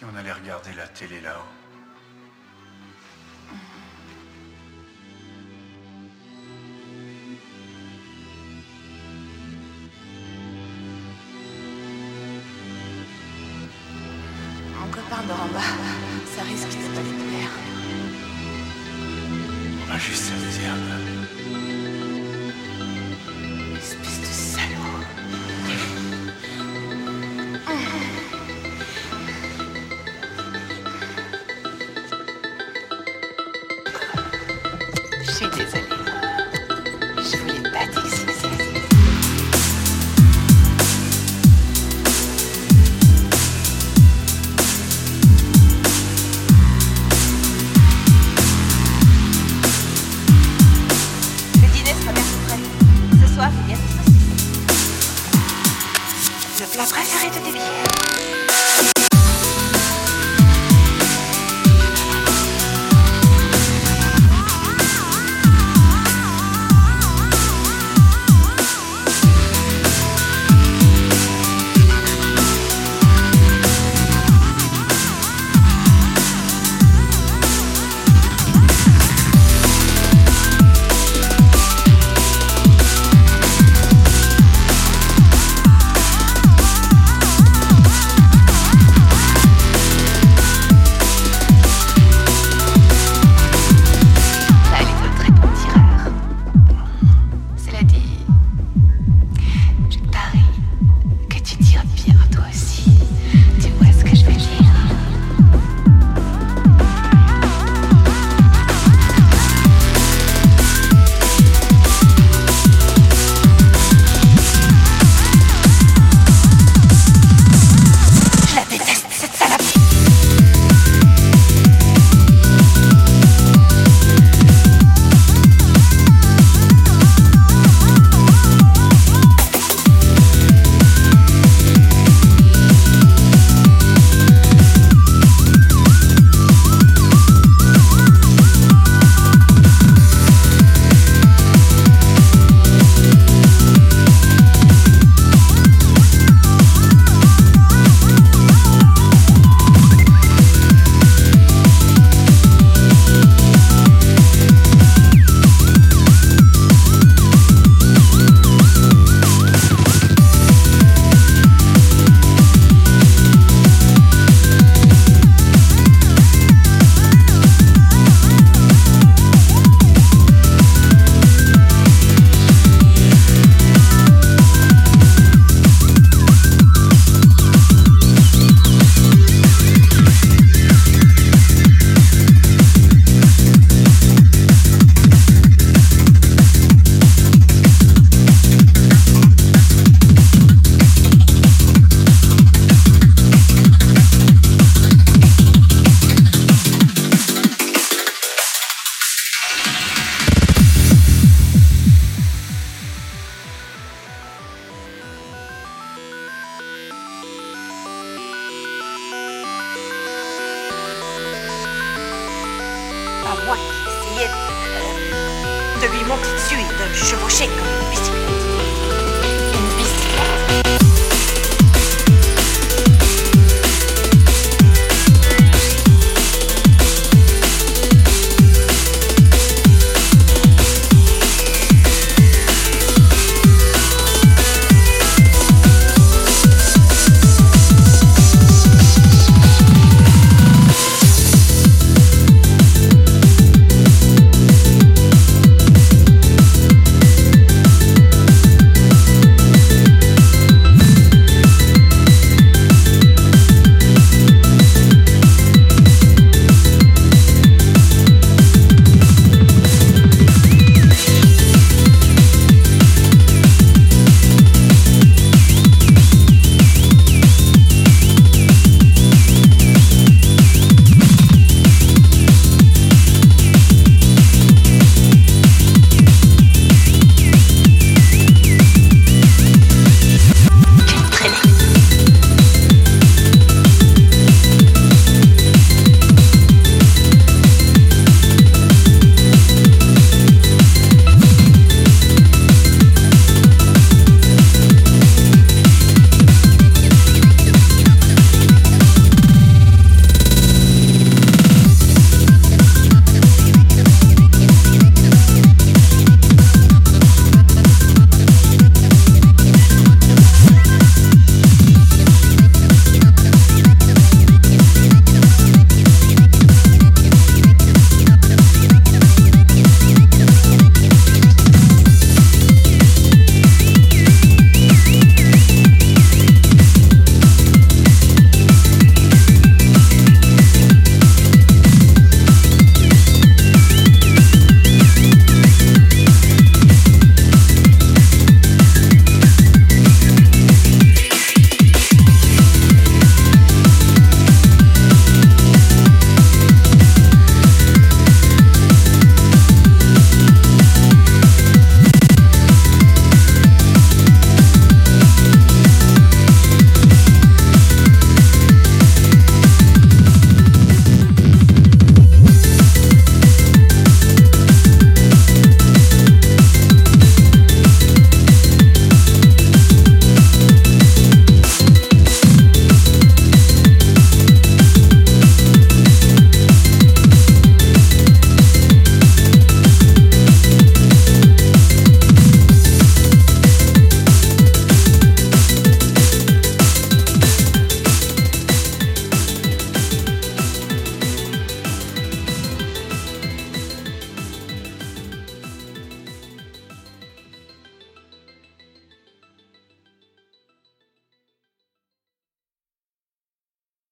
Si on allait regarder la télé là-haut. Mon copain dort en bas. Ça risque de pas lui plaire. On va juste s'amuser un peu. life at the De lui monter dessus et de le chevaucher comme une bicyclette.